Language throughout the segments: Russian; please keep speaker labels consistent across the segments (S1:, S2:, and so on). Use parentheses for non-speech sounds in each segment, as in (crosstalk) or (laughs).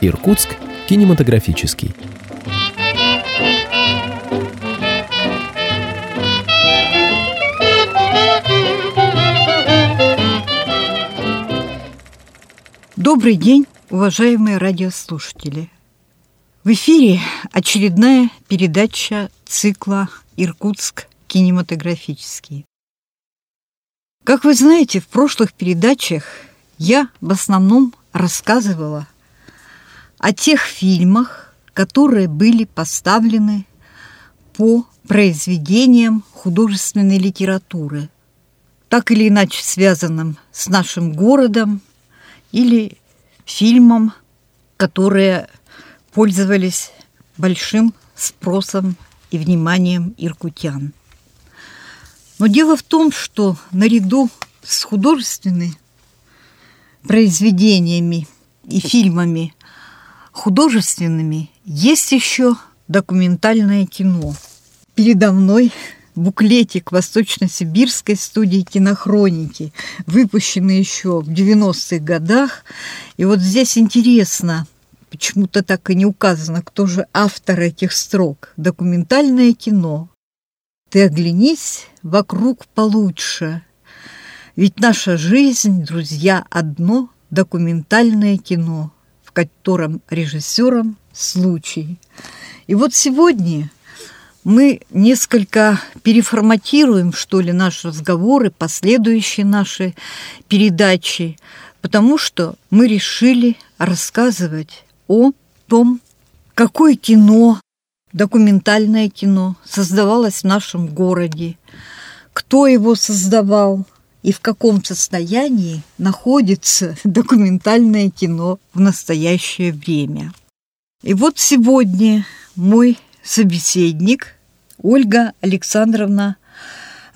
S1: Иркутск кинематографический.
S2: Добрый день, уважаемые радиослушатели. В эфире очередная передача цикла «Иркутск кинематографический». Как вы знаете, в прошлых передачах я в основном рассказывала о тех фильмах, которые были поставлены по произведениям художественной литературы, так или иначе связанным с нашим городом или фильмом, которые пользовались большим спросом и вниманием иркутян. Но дело в том, что наряду с художественными произведениями и фильмами художественными есть еще документальное кино. Передо мной буклетик Восточно-Сибирской студии кинохроники, выпущенный еще в 90-х годах. И вот здесь интересно, почему-то так и не указано, кто же автор этих строк. Документальное кино. Ты оглянись вокруг получше. Ведь наша жизнь, друзья, одно документальное кино – котором режиссером случай. И вот сегодня мы несколько переформатируем, что ли, наши разговоры, последующие наши передачи, потому что мы решили рассказывать о том, какое кино, документальное кино создавалось в нашем городе, кто его создавал – и в каком состоянии находится (laughs) документальное кино в настоящее время. И вот сегодня мой собеседник Ольга Александровна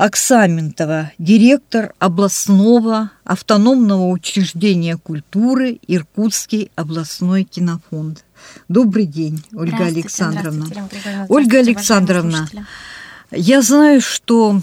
S2: Оксаментова, директор областного автономного учреждения культуры Иркутский областной кинофонд. Добрый день, Ольга Александровна. Ольга Александровна, я знаю, что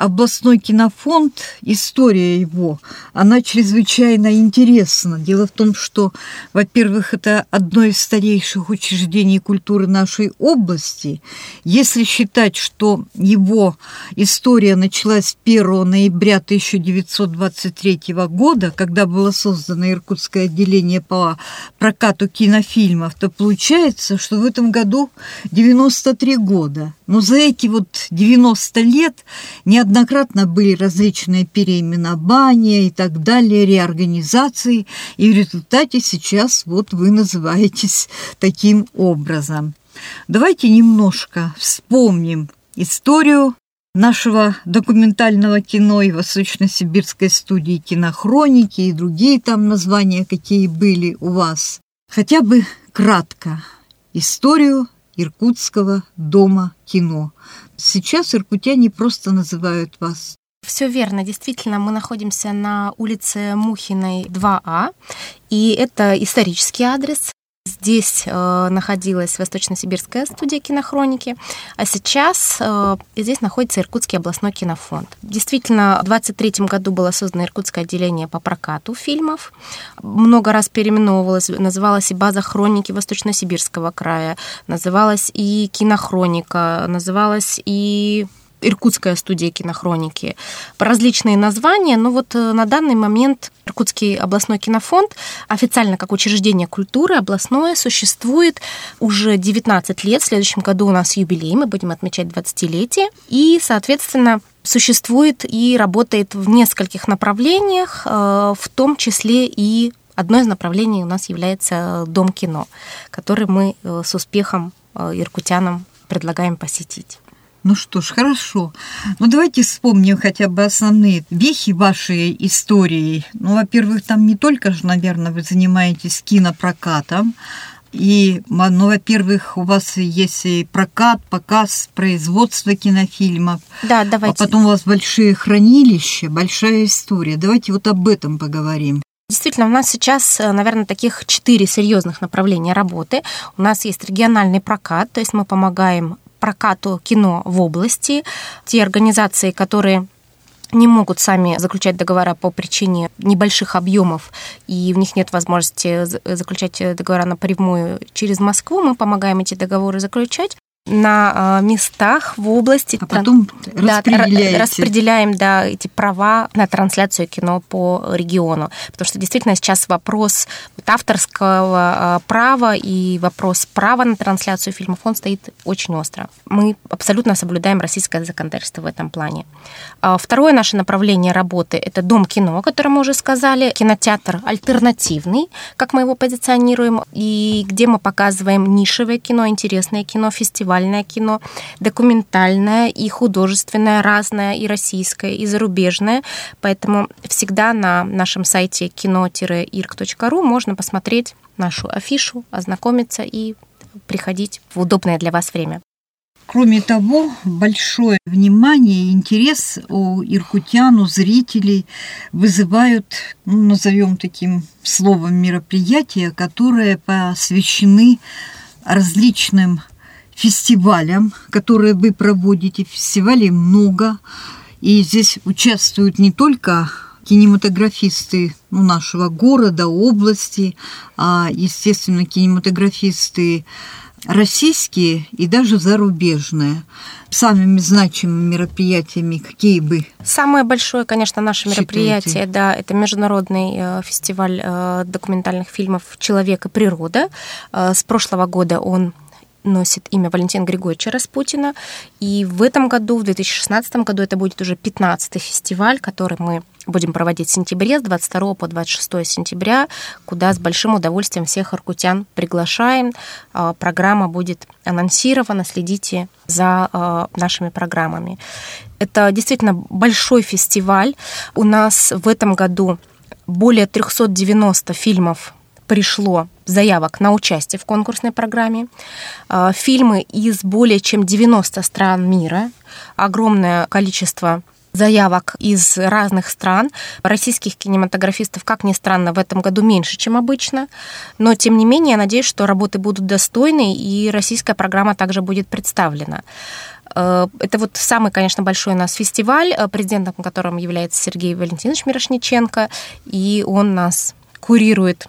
S2: областной кинофонд, история его, она чрезвычайно интересна. Дело в том, что, во-первых, это одно из старейших учреждений культуры нашей области. Если считать, что его история началась 1 ноября 1923 года, когда было создано Иркутское отделение по прокату кинофильмов, то получается, что в этом году 93 года. Но за эти вот 90 лет неоднократно были различные переименования и так далее, реорганизации, и в результате сейчас вот вы называетесь (laughs) таким образом. Давайте немножко вспомним историю нашего документального кино и Восточно-Сибирской студии кинохроники и другие там названия, какие были у вас. Хотя бы кратко историю Иркутского дома кино. Сейчас иркутяне просто называют вас
S3: все верно. Действительно, мы находимся на улице Мухиной 2А, и это исторический адрес. Здесь э, находилась Восточно-Сибирская студия кинохроники, а сейчас э, здесь находится Иркутский областной кинофонд. Действительно, в 23 году было создано Иркутское отделение по прокату фильмов. Много раз переименовывалось, называлась и база хроники Восточно-Сибирского края, называлась и кинохроника, называлась и Иркутская студия кинохроники, по различные названия, но вот э, на данный момент Иркутский областной кинофонд официально как учреждение культуры областное существует уже 19 лет. В следующем году у нас юбилей, мы будем отмечать 20-летие. И, соответственно, существует и работает в нескольких направлениях, э, в том числе и одно из направлений у нас является Дом кино, который мы э, с успехом иркутянам предлагаем посетить.
S2: Ну что ж, хорошо. Ну давайте вспомним хотя бы основные вехи вашей истории. Ну, во-первых, там не только же, наверное, вы занимаетесь кинопрокатом, и, ну, во-первых, у вас есть и прокат, показ, производство кинофильмов.
S3: Да, давайте.
S2: А потом у вас большие хранилища, большая история. Давайте вот об этом поговорим.
S3: Действительно, у нас сейчас, наверное, таких четыре серьезных направления работы. У нас есть региональный прокат, то есть мы помогаем прокату кино в области. Те организации, которые не могут сами заключать договора по причине небольших объемов, и в них нет возможности заключать договора напрямую через Москву. Мы помогаем эти договоры заключать на а, местах в области.
S2: А потом да,
S3: распределяем да, эти права на трансляцию кино по региону. Потому что действительно сейчас вопрос авторского а, права и вопрос права на трансляцию фильмов, он стоит очень остро. Мы абсолютно соблюдаем российское законодательство в этом плане. А, второе наше направление работы – это Дом кино, о котором мы уже сказали, кинотеатр альтернативный, как мы его позиционируем, и где мы показываем нишевое кино, интересное кино, фестиваль фестивальное кино, документальное и художественное, разное, и российское, и зарубежное. Поэтому всегда на нашем сайте кино-ирк.ру можно посмотреть нашу афишу, ознакомиться и приходить в удобное для вас время.
S2: Кроме того, большое внимание и интерес у иркутян, у зрителей вызывают, ну, назовем таким словом, мероприятия, которые посвящены различным фестивалям, которые вы проводите. Фестивалей много. И здесь участвуют не только кинематографисты ну, нашего города, области, а, естественно, кинематографисты российские и даже зарубежные. Самыми значимыми мероприятиями какие бы?
S3: Самое большое, конечно, наше считаете? мероприятие, да, это международный э, фестиваль э, документальных фильмов «Человек и природа». Э, с прошлого года он носит имя Валентина Григорьевича Распутина. И в этом году, в 2016 году, это будет уже 15-й фестиваль, который мы будем проводить в сентябре, с 22 по 26 сентября, куда с большим удовольствием всех аркутян приглашаем. А, программа будет анонсирована, следите за а, нашими программами. Это действительно большой фестиваль. У нас в этом году более 390 фильмов пришло заявок на участие в конкурсной программе. А, фильмы из более чем 90 стран мира, огромное количество заявок из разных стран. Российских кинематографистов, как ни странно, в этом году меньше, чем обычно. Но, тем не менее, я надеюсь, что работы будут достойны, и российская программа также будет представлена. А, это вот самый, конечно, большой у нас фестиваль, президентом которым является Сергей Валентинович Мирошниченко, и он нас курирует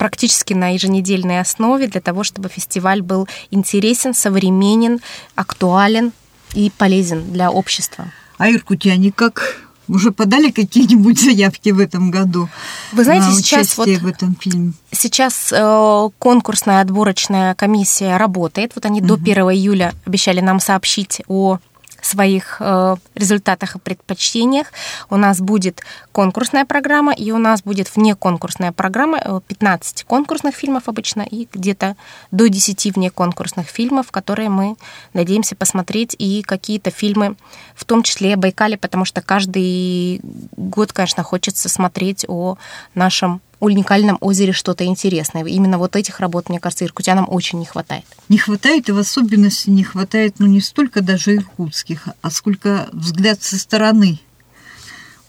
S3: практически на еженедельной основе для того, чтобы фестиваль был интересен, современен, актуален и полезен для общества.
S2: А иркутяне как уже подали какие-нибудь заявки в этом году?
S3: Вы знаете, на сейчас вот
S2: в этом фильме?
S3: Сейчас э, конкурсная отборочная комиссия работает. Вот они угу. до 1 июля обещали нам сообщить о своих э, результатах и предпочтениях. У нас будет конкурсная программа, и у нас будет внеконкурсная программа, 15 э, конкурсных фильмов обычно, и где-то до 10 внеконкурсных фильмов, которые мы надеемся посмотреть, и какие-то фильмы, в том числе о Байкале, потому что каждый год, конечно, хочется смотреть о нашем уникальном озере что-то интересное. Именно вот этих работ, мне кажется, иркутянам очень не хватает.
S2: Не хватает, и в особенности не хватает, ну, не столько даже иркутских, а сколько взгляд со стороны.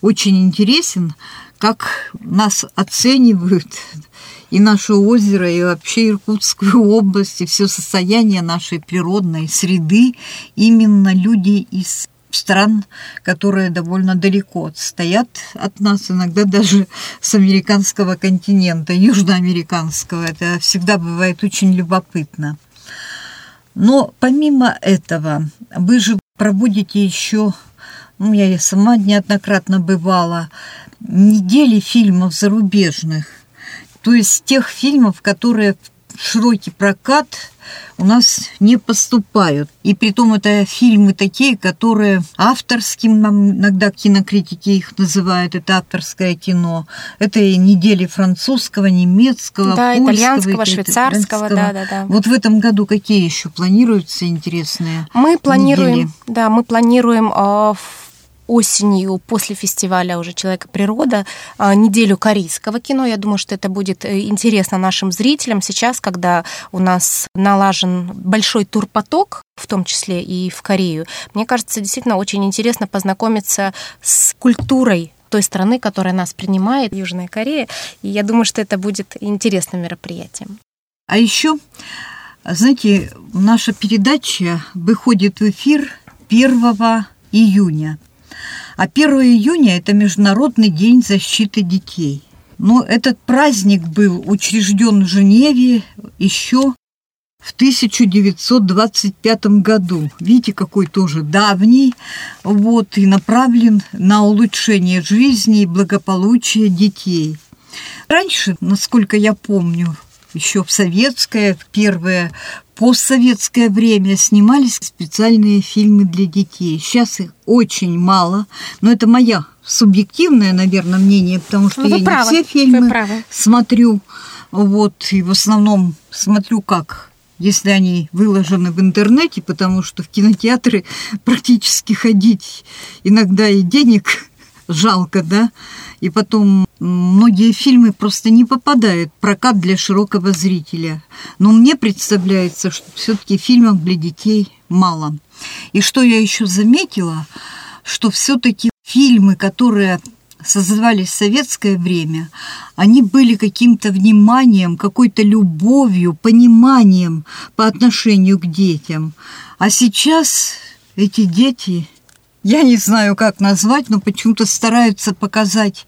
S2: Очень интересен, как нас оценивают и наше озеро, и вообще Иркутскую область, и все состояние нашей природной среды именно люди из стран, которые довольно далеко стоят от нас, иногда даже с американского континента, южноамериканского. Это всегда бывает очень любопытно. Но помимо этого, вы же проводите еще, ну, я сама неоднократно бывала, недели фильмов зарубежных, то есть тех фильмов, которые в широкий прокат у нас не поступают. И при том это фильмы такие, которые авторским, нам иногда кинокритики их называют, это авторское кино. Это и недели французского, немецкого,
S3: да,
S2: польского,
S3: итальянского, швейцарского, да, да, да.
S2: Вот в этом году какие еще планируются интересные?
S3: Мы планируем, недели? да, мы планируем э, осенью после фестиваля уже «Человек и природа» а, неделю корейского кино. Я думаю, что это будет э, интересно нашим зрителям сейчас, когда у нас налажен большой турпоток, в том числе и в Корею. Мне кажется, действительно очень интересно познакомиться с культурой той страны, которая нас принимает, Южная Корея. И я думаю, что это будет интересным мероприятием.
S2: А еще Знаете, наша передача выходит в эфир 1 июня. А 1 июня – это Международный день защиты детей. Но этот праздник был учрежден в Женеве еще в 1925 году. Видите, какой тоже давний, вот, и направлен на улучшение жизни и благополучия детей. Раньше, насколько я помню, еще в советское, в первое постсоветское время снимались специальные фильмы для детей. Сейчас их очень мало, но это моя субъективное, наверное, мнение, потому что ну, я правы, не все фильмы смотрю. Вот, и в основном смотрю как если они выложены в интернете, потому что в кинотеатры (laughs) практически ходить иногда и денег (laughs) жалко, да, и потом многие фильмы просто не попадают в прокат для широкого зрителя. Но мне представляется, что все-таки фильмов для детей мало. И что я еще заметила, что все-таки фильмы, которые создавались в советское время, они были каким-то вниманием, какой-то любовью, пониманием по отношению к детям. А сейчас эти дети, я не знаю, как назвать, но почему-то стараются показать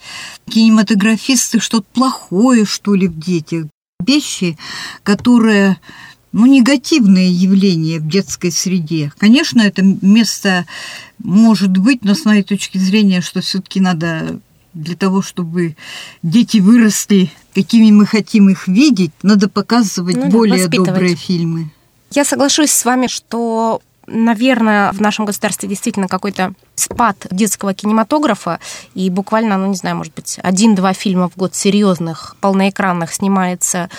S2: кинематографисты что-то плохое, что ли, в детях. Вещи, которые ну, негативные явления в детской среде. Конечно, это место может быть, но с моей точки зрения, что все-таки надо для того, чтобы дети выросли, какими мы хотим их видеть, надо показывать ну, более добрые фильмы.
S3: Я соглашусь с вами, что наверное, в нашем государстве действительно какой-то спад детского кинематографа, и буквально, ну не знаю, может быть, один-два фильма в год серьезных, полноэкранных снимается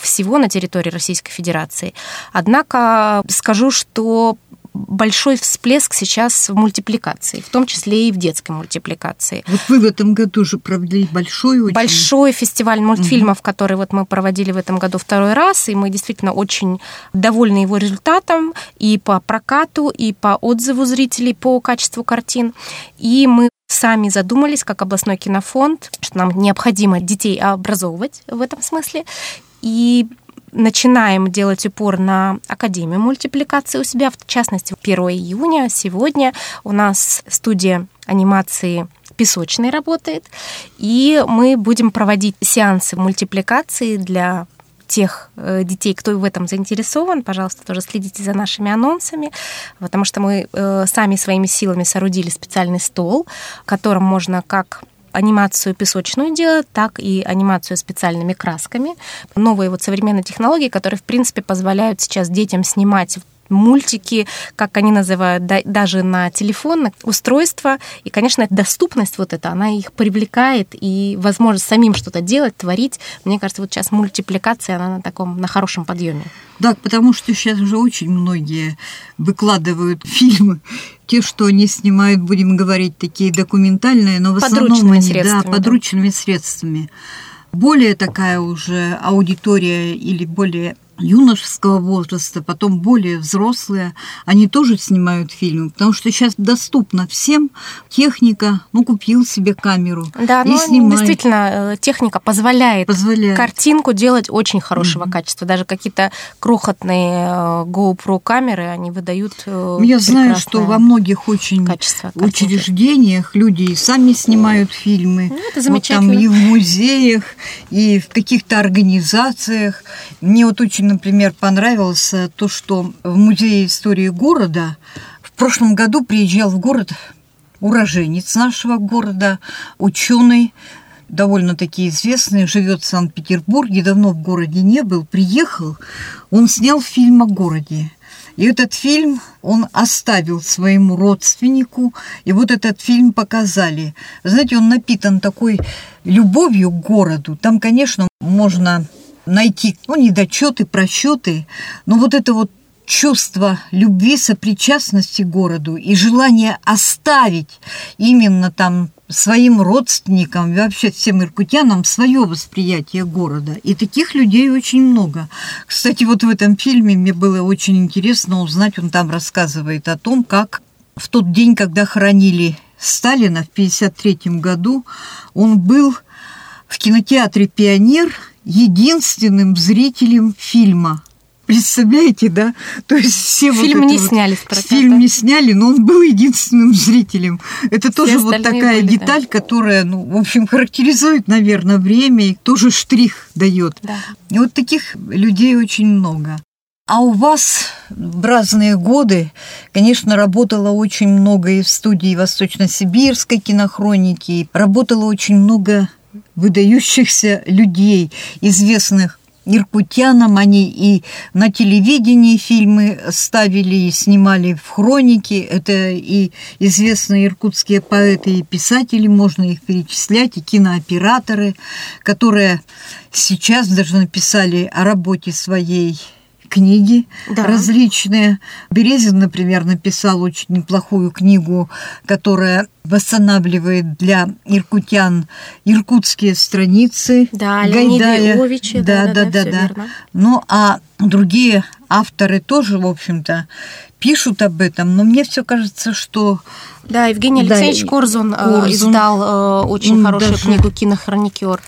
S3: всего на территории Российской Федерации. Однако скажу, что большой всплеск сейчас в мультипликации, в том числе и в детской мультипликации.
S2: Вот вы в этом году же провели большой очень...
S3: Большой фестиваль мультфильмов, угу. который вот мы проводили в этом году второй раз, и мы действительно очень довольны его результатом и по прокату, и по отзыву зрителей, по качеству картин. И мы сами задумались, как областной кинофонд, что нам необходимо детей образовывать в этом смысле. И начинаем делать упор на Академию мультипликации у себя, в частности, 1 июня, сегодня у нас студия анимации песочной работает, и мы будем проводить сеансы мультипликации для тех э, детей, кто в этом заинтересован, пожалуйста, тоже следите за нашими анонсами, потому что мы э, сами своими силами соорудили специальный стол, которым можно как анимацию песочную делают, так и анимацию специальными красками. Новые вот современные технологии, которые, в принципе, позволяют сейчас детям снимать мультики, как они называют, да, даже на телефонных устройства. И, конечно, доступность вот эта, она их привлекает, и возможность самим что-то делать, творить. Мне кажется, вот сейчас мультипликация, она на таком, на хорошем подъеме.
S2: Да, потому что сейчас уже очень многие выкладывают (laughs) фильмы, те, что они снимают, будем говорить, такие документальные, но в основном они, да, подручными да. средствами. Более такая уже аудитория или более юношеского возраста, потом более взрослые, они тоже снимают фильмы, потому что сейчас доступна всем техника, ну, купил себе камеру
S3: да, и ну, снимает. действительно, э, техника позволяет, позволяет картинку делать очень хорошего mm-hmm. качества. Даже какие-то крохотные э, GoPro камеры, они выдают
S2: э, Я знаю, что во многих очень учреждениях люди и сами снимают фильмы. Ну, это замечательно. Вот там и в музеях, и в каких-то организациях. Мне вот очень например, понравилось то, что в Музее истории города в прошлом году приезжал в город уроженец нашего города, ученый, довольно-таки известный, живет в Санкт-Петербурге, давно в городе не был, приехал, он снял фильм о городе. И этот фильм он оставил своему родственнику, и вот этот фильм показали. Знаете, он напитан такой любовью к городу. Там, конечно, можно найти, ну, недочеты, просчеты, но вот это вот чувство любви, сопричастности к городу и желание оставить именно там своим родственникам, вообще всем иркутянам свое восприятие города. И таких людей очень много. Кстати, вот в этом фильме мне было очень интересно узнать, он там рассказывает о том, как в тот день, когда хоронили Сталина в 1953 году, он был в кинотеатре «Пионер» единственным зрителем фильма. Представляете, да? То есть все
S3: Фильм
S2: вот
S3: не
S2: вот,
S3: сняли с проката.
S2: Фильм не сняли, но он был единственным зрителем. Это
S3: Все
S2: тоже вот такая
S3: были, да.
S2: деталь, которая, ну, в общем, характеризует, наверное, время и тоже штрих дает.
S3: Да.
S2: И вот таких людей очень много. А у вас в разные годы, конечно, работало очень много и в студии Восточно-Сибирской кинохроники, работало очень много выдающихся людей, известных иркутянам. Они и на телевидении фильмы ставили и снимали в хронике. Это и известные иркутские поэты и писатели, можно их перечислять, и кинооператоры, которые сейчас даже написали о работе своей книги
S3: Да.
S2: различные. Березин, например, написал очень неплохую книгу, которая восстанавливает для иркутян иркутские страницы.
S3: Да,
S2: Гайдая.
S3: Иовича,
S2: да, да, да,
S3: всё
S2: да.
S3: верно.
S2: Ну, а другие авторы тоже, в общем-то, пишут об этом, но мне все кажется, что
S3: Да, Евгений
S2: Да,
S3: Алексеевич
S2: и
S3: Корзун, э,
S2: Корзун.
S3: издал э, очень хорошую
S2: даже-
S3: книгу «Кинохроникер».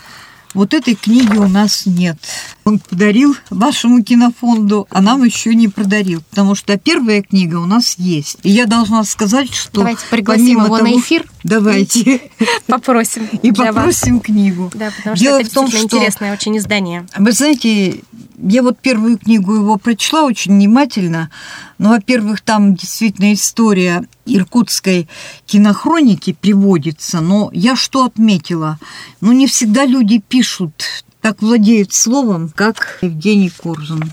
S2: Вот этой книги у нас нет. Он подарил вашему кинофонду, а нам еще не подарил, потому что первая книга у нас есть. И я должна сказать, что
S3: Давайте пригласим его на
S2: того-
S3: эфир.
S2: Давайте (laughs)
S3: Попросим (laughs)
S2: и
S3: для вас.
S2: попросим книгу.
S3: Да, потому что
S2: Дело
S3: это
S2: в том, что
S3: интересное очень издание.
S2: Вы знаете, я вот первую книгу его прочла очень внимательно. Ну, во-первых, там действительно история иркутской кинохроники приводится, но я что отметила? Ну, не всегда люди пишут, так владеют словом, как Евгений Корзун.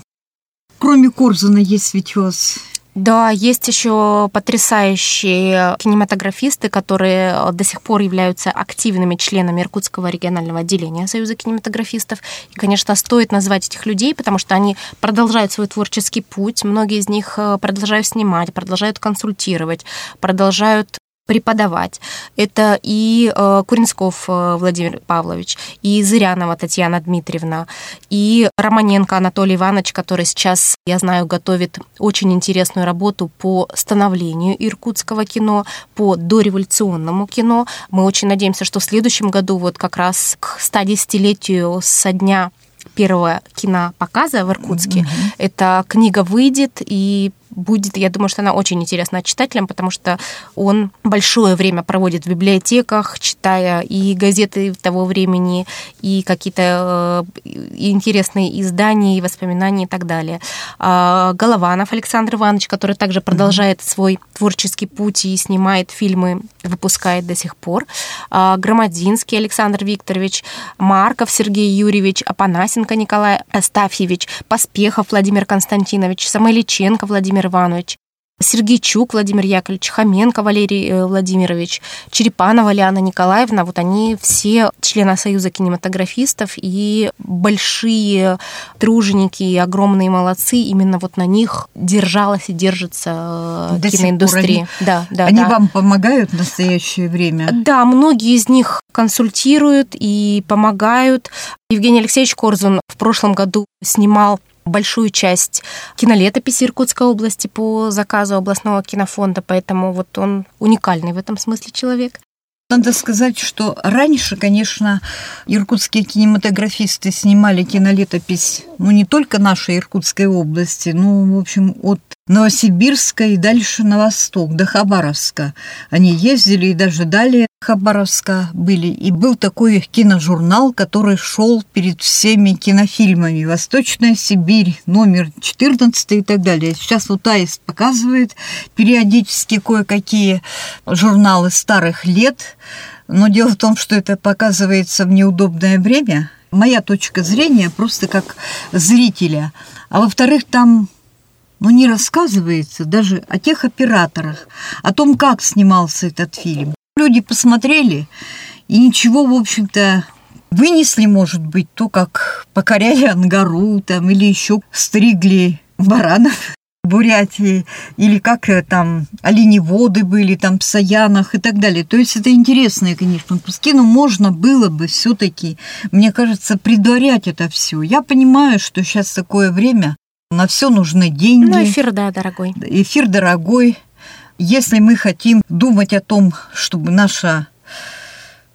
S2: Кроме Корзуна есть ведь у вас
S3: Да, есть еще потрясающие кинематографисты, которые э, до сих пор являются активными членами Иркутского регионального отделения Союза кинематографистов. И, конечно, стоит назвать этих людей, потому что они продолжают свой творческий путь. Многие из них э, продолжают снимать, продолжают консультировать, продолжают преподавать. Это и э, Куренсков э, Владимир Павлович, и Зырянова Татьяна Дмитриевна, и Романенко Анатолий Иванович, который сейчас, я знаю, готовит очень интересную работу по становлению иркутского кино, по дореволюционному кино. Мы очень надеемся, что в следующем году, вот как раз к 110-летию со дня первого кинопоказа в Иркутске, эта книга выйдет и будет, я думаю, что она очень интересна читателям, потому что он большое время проводит в библиотеках, читая и газеты того времени, и какие-то э, интересные издания, и воспоминания и так далее. А, Голованов Александр Иванович, который также продолжает свой творческий путь и снимает фильмы, выпускает до сих пор. А, Громадинский Александр Викторович, Марков Сергей Юрьевич, Апанасенко Николай Астафьевич, Поспехов Владимир Константинович, Самойличенко Владимир Иванович, Сергейчук Владимир Яковлевич, Хоменко Валерий э, Владимирович, Черепанова Лиана Николаевна, вот они все члены Союза кинематографистов и большие труженики, и огромные молодцы, именно вот на них держалась и держится э,
S2: До
S3: киноиндустрия.
S2: они-
S3: Да, да,
S2: Они
S3: да.
S2: вам помогают в настоящее время?
S3: Да, многие из них консультируют и помогают. Евгений Алексеевич Корзун в прошлом году снимал большую часть кинолетописи Иркутской области по заказу областного кинофонда, поэтому вот он уникальный в этом смысле человек.
S2: Надо сказать, что раньше, конечно, иркутские кинематографисты снимали кинолетопись, ну, не только нашей Иркутской области, ну, в общем, от Новосибирска и дальше на восток, до Хабаровска. Они ездили и даже далее Хабаровска были. И был такой киножурнал, который шел перед всеми кинофильмами. «Восточная Сибирь», номер 14 и так далее. Сейчас вот Аист показывает периодически кое-какие журналы старых лет, но дело в том, что это показывается в неудобное время. Моя точка зрения просто как зрителя. А во-вторых, там ну, не рассказывается даже о тех операторах, о том, как снимался этот фильм. Люди посмотрели и ничего, в общем-то, вынесли, может быть, то, как покоряли Ангару там, или еще стригли баранов в Бурятии, или как э, там оленеводы были там в Саянах и так далее. То есть это интересные, конечно, куски, но можно было бы все-таки, мне кажется, предварять это все. Я понимаю, что сейчас такое время, на все нужны деньги.
S3: Ну, эфир, да, дорогой.
S2: Эфир дорогой. Если мы хотим думать о том, чтобы наша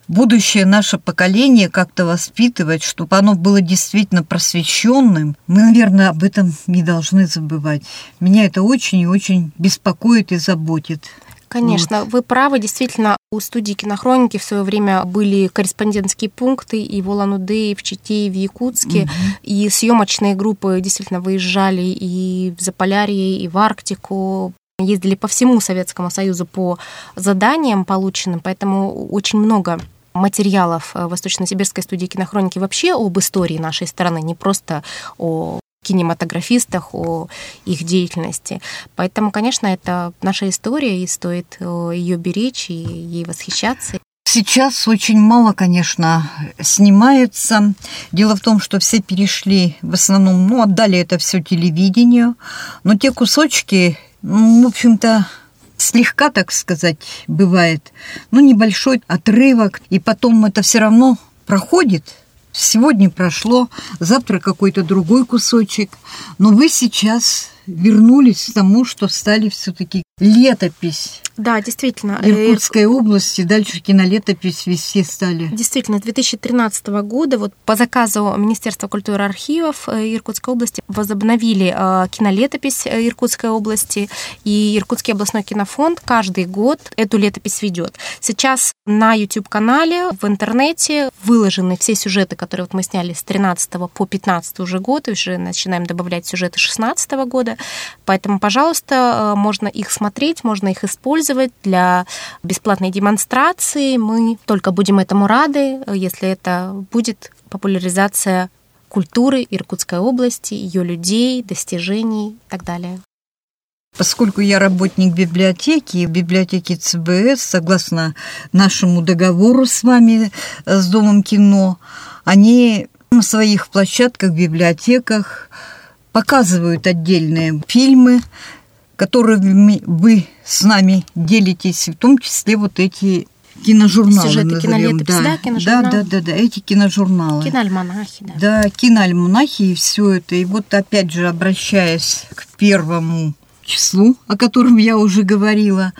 S2: будущее наше поколение как-то воспитывать, чтобы оно было действительно просвещенным, мы, наверное, об этом не должны забывать. Меня это очень и очень беспокоит и заботит.
S3: Конечно, вот. вы правы. Действительно, у студии кинохроники в свое время были корреспондентские пункты и в Улан-Удэ, и в Чите, и в Якутске. Угу. И съемочные группы действительно выезжали и в Заполярье, и в Арктику, ездили по всему Советскому Союзу по заданиям полученным, поэтому очень много материалов э, Восточно-Сибирской студии кинохроники вообще об истории нашей страны, не просто о кинематографистах, о их деятельности. Поэтому, конечно, это наша история, и стоит э, ее беречь и ей восхищаться.
S2: Сейчас очень мало, конечно, снимается. Дело в том, что все перешли в основном, ну, отдали это все телевидению, но те кусочки, ну, в общем-то, слегка, так сказать, бывает, ну, небольшой отрывок, и потом это все равно проходит, Сегодня прошло, завтра какой-то другой кусочек. Но вы сейчас вернулись к тому, что стали все-таки летопись.
S3: Да, действительно.
S2: Иркутской области, дальше кинолетопись везде стали.
S3: Действительно, с 2013 года вот по заказу Министерства культуры и архивов э, Иркутской области возобновили э, кинолетопись э, Иркутской области, и Иркутский областной кинофонд каждый год эту летопись ведет. Сейчас на YouTube-канале в интернете выложены все сюжеты, которые вот мы сняли с 13 по 15 уже год, уже начинаем добавлять сюжеты 16 года. Поэтому, пожалуйста, можно их смотреть, можно их использовать для бесплатной демонстрации. Мы только будем этому рады, если это будет популяризация культуры Иркутской области, ее людей, достижений и так далее.
S2: Поскольку я работник библиотеки, библиотеки ЦБС, согласно нашему договору с вами, э, с Домом кино, они на своих площадках, библиотеках показывают отдельные фильмы, которыми вы с нами делитесь, в том числе вот эти киножурналы.
S3: Сюжеты кинолетопись, да, да, киножурналы.
S2: Да, да, да, да, эти киножурналы.
S3: Киноальманахи, да.
S2: Да, киноальманахи и все это. И вот опять же, обращаясь к первому числу, о котором я уже говорила,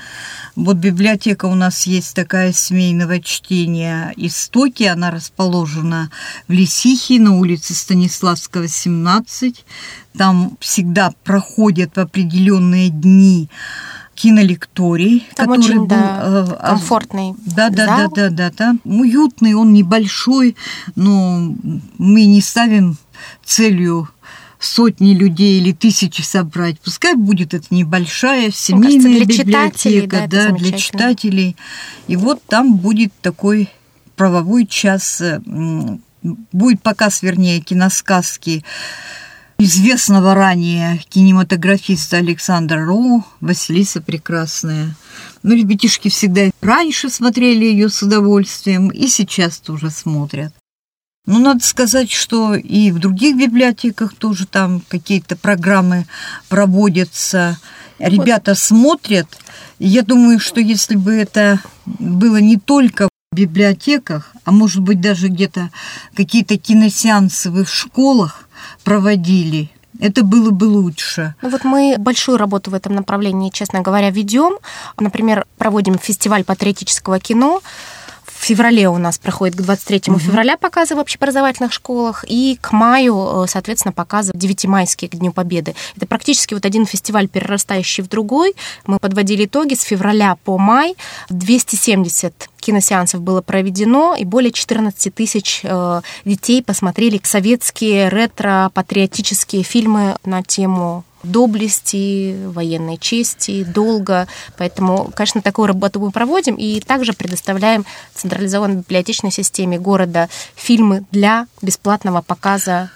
S2: вот библиотека у нас есть такая семейного чтения «Истоки». Она расположена в Лисихе на улице Станиславского, 17. Там всегда проходят в определенные дни кинолекторий,
S3: Там который очень, был да, э, комфортный.
S2: Да, да, зал. да, да, да, да. Уютный, он небольшой, но мы не ставим целью сотни людей или тысячи собрать. Пускай будет это небольшая семейная кажется, для библиотека, читателей, да, да для читателей. И вот там будет такой правовой час, будет показ, вернее, киносказки известного ранее кинематографиста Александра Роу «Василиса Прекрасная». Ну, ребятишки всегда раньше смотрели ее с удовольствием, и сейчас тоже смотрят. Ну, надо сказать, что и в других библиотеках тоже там какие-то программы проводятся. Ребята смотрят. Я думаю, что если бы это было не только в библиотеках, а может быть даже где-то какие-то киносеансы вы в школах проводили, это было бы лучше.
S3: Ну вот мы большую работу в этом направлении, честно говоря, ведем. Например, проводим фестиваль патриотического кино в феврале у нас проходит к 23 угу. февраля показы в общеобразовательных школах, и к маю, э, соответственно, показы 9 майские к Дню Победы. Это практически вот один фестиваль, перерастающий в другой. Мы подводили итоги с февраля по май. 270 киносеансов было проведено, и более 14 тысяч э, детей посмотрели советские ретро-патриотические фильмы на тему доблести, военной чести, долга. Поэтому, конечно, такую работу мы проводим и также предоставляем централизованной библиотечной системе города фильмы для бесплатного показа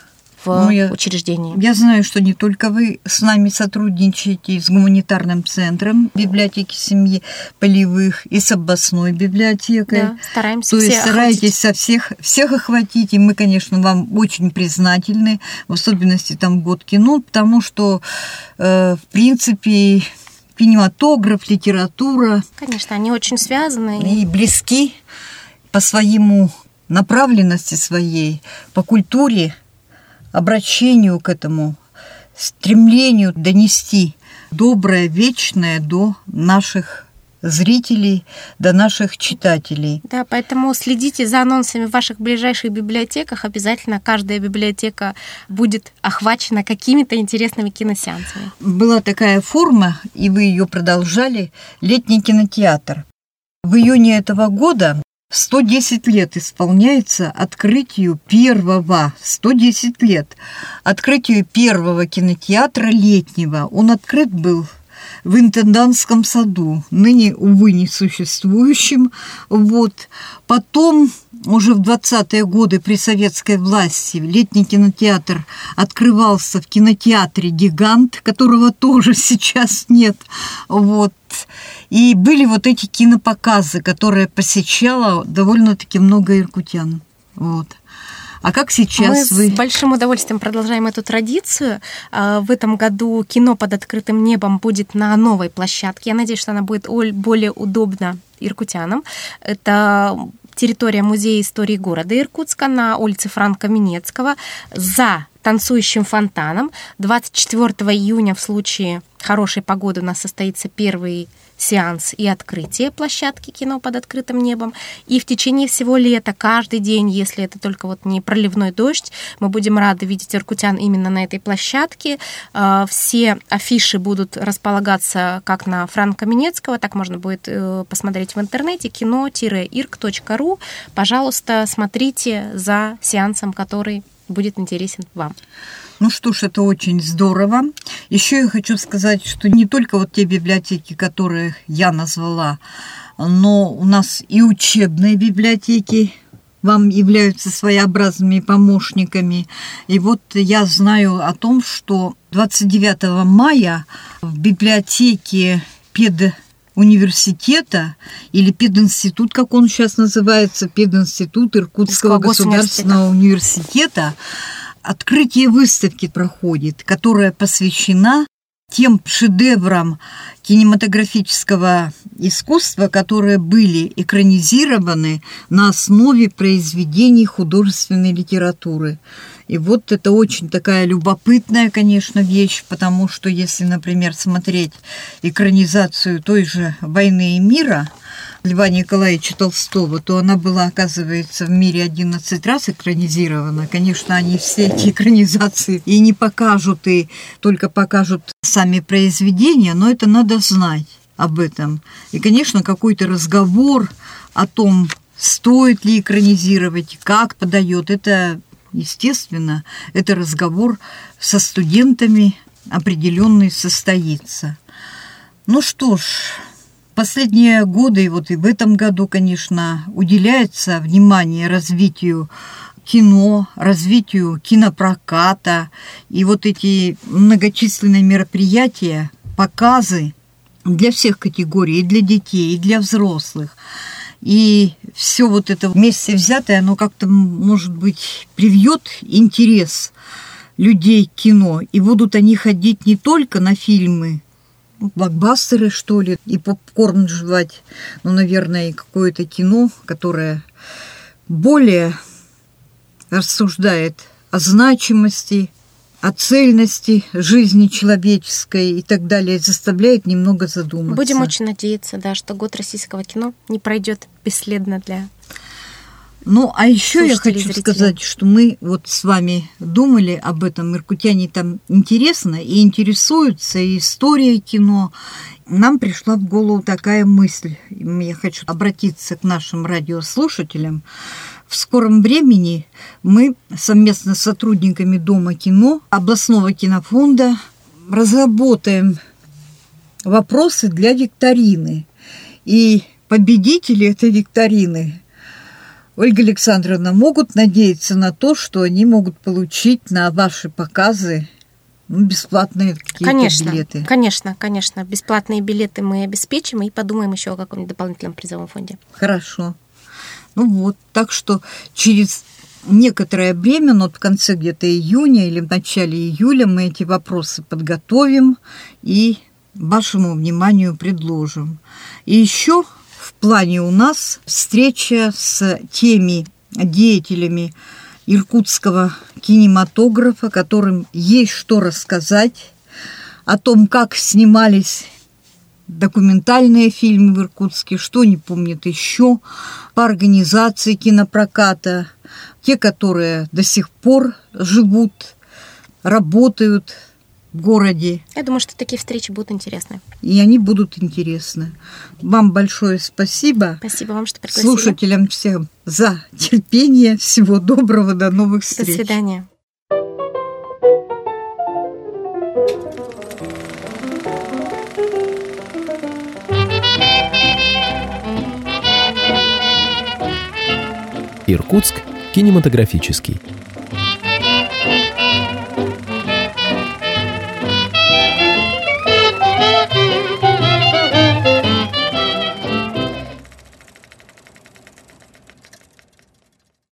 S3: в ну, я, учреждении.
S2: Я знаю, что не только вы с нами сотрудничаете с гуманитарным центром библиотеки семьи полевых и с областной библиотекой.
S3: Да, стараемся
S2: То есть стараетесь со всех, всех охватить, и мы, конечно, вам очень признательны, в особенности там год кино, потому что, э, в принципе, кинематограф, литература.
S3: Конечно, они очень связаны.
S2: И близки по своему направленности своей, по культуре обращению к этому, стремлению донести доброе, вечное до наших зрителей до наших читателей.
S3: Да, поэтому следите за анонсами в ваших ближайших библиотеках. Обязательно каждая библиотека будет охвачена какими-то интересными киносеансами.
S2: Была такая форма, и вы ее продолжали, летний кинотеатр. В июне этого года 110 лет исполняется открытию первого, 110 лет, открытию первого кинотеатра летнего. Он открыт был в интендантском саду, ныне, увы, несуществующем. Вот. Потом, уже в 20-е годы при советской власти, летний кинотеатр открывался в кинотеатре «Гигант», которого тоже (laughs) сейчас нет. Вот. И были вот эти кинопоказы, которые посещало довольно-таки много иркутян. Вот. А как сейчас
S3: Мы
S2: вы...
S3: с большим удовольствием продолжаем эту традицию. А, в этом году кино под открытым небом будет на новой площадке. Я надеюсь, что она будет более удобна иркутянам. Это территория Музея истории города Иркутска на улице Франка Минецкого за танцующим фонтаном. 24 июня в случае хорошей погоды у нас состоится первый сеанс и открытие площадки кино под открытым небом. И в течение всего лета, каждый день, если это только вот не проливной дождь, мы будем рады видеть иркутян именно на этой площадке. А, все афиши будут располагаться как на Франко Минецкого, так можно будет э, посмотреть в интернете кино-ирк.ру. Пожалуйста, смотрите за сеансом, который будет интересен вам.
S2: Ну что ж, это очень здорово. Еще я хочу сказать, что не только вот те библиотеки, которые я назвала, но у нас и учебные библиотеки вам являются своеобразными помощниками. И вот я знаю о том, что 29 мая в библиотеке пед университета или пединститут, как он сейчас называется, пединститут Иркутского государственного университета, открытие выставки проходит, которая посвящена тем шедеврам кинематографического искусства, которые были экранизированы на основе произведений художественной литературы. И вот это очень такая любопытная, конечно, вещь, потому что если, например, смотреть экранизацию той же «Войны и мира», Льва Николаевича Толстого, то она была, оказывается, в мире 11 раз экранизирована. Конечно, они все эти экранизации и не покажут, и только покажут сами произведения, но это надо знать об этом. И, конечно, какой-то разговор о том, стоит ли экранизировать, как подает, это, естественно, это разговор со студентами определенный состоится. Ну что ж, Последние годы, и вот и в этом году, конечно, уделяется внимание развитию кино, развитию кинопроката. И вот эти многочисленные мероприятия, показы для всех категорий, и для детей, и для взрослых. И все вот это вместе взятое, оно как-то, может быть, привьет интерес людей к кино. И будут они ходить не только на фильмы, блокбастеры, что ли, и попкорн жевать. Ну, наверное, и какое-то кино, которое более рассуждает о значимости, о цельности жизни человеческой и так далее, заставляет немного задуматься.
S3: Будем очень надеяться, да, что год российского кино не пройдет бесследно для
S2: ну, а еще я хочу зрителей. сказать, что мы вот с вами думали об этом. Иркутяне там интересно и интересуются и историей кино. Нам пришла в голову такая мысль. Я хочу обратиться к нашим радиослушателям. В скором времени мы совместно с сотрудниками Дома кино, областного кинофонда разработаем вопросы для викторины. И победители этой викторины Ольга Александровна, могут надеяться на то, что они могут получить на ваши показы ну, бесплатные какие-то
S3: конечно,
S2: билеты?
S3: Конечно, конечно. Бесплатные билеты мы обеспечим и подумаем еще о каком-нибудь дополнительном призовом фонде.
S2: Хорошо. Ну вот, так что через некоторое время, но в конце где-то июня или в начале июля мы эти вопросы подготовим и вашему вниманию предложим. И еще плане у нас встреча с теми деятелями иркутского кинематографа, которым есть что рассказать о том, как снимались документальные фильмы в Иркутске, что не помнят еще, по организации кинопроката, те, которые до сих пор живут, работают городе.
S3: Я думаю, что такие встречи будут интересны.
S2: И они будут интересны. Вам большое спасибо.
S3: Спасибо вам, что пригласили.
S2: Слушателям всем за терпение. Всего доброго. До новых встреч.
S3: До свидания.
S1: Иркутск кинематографический.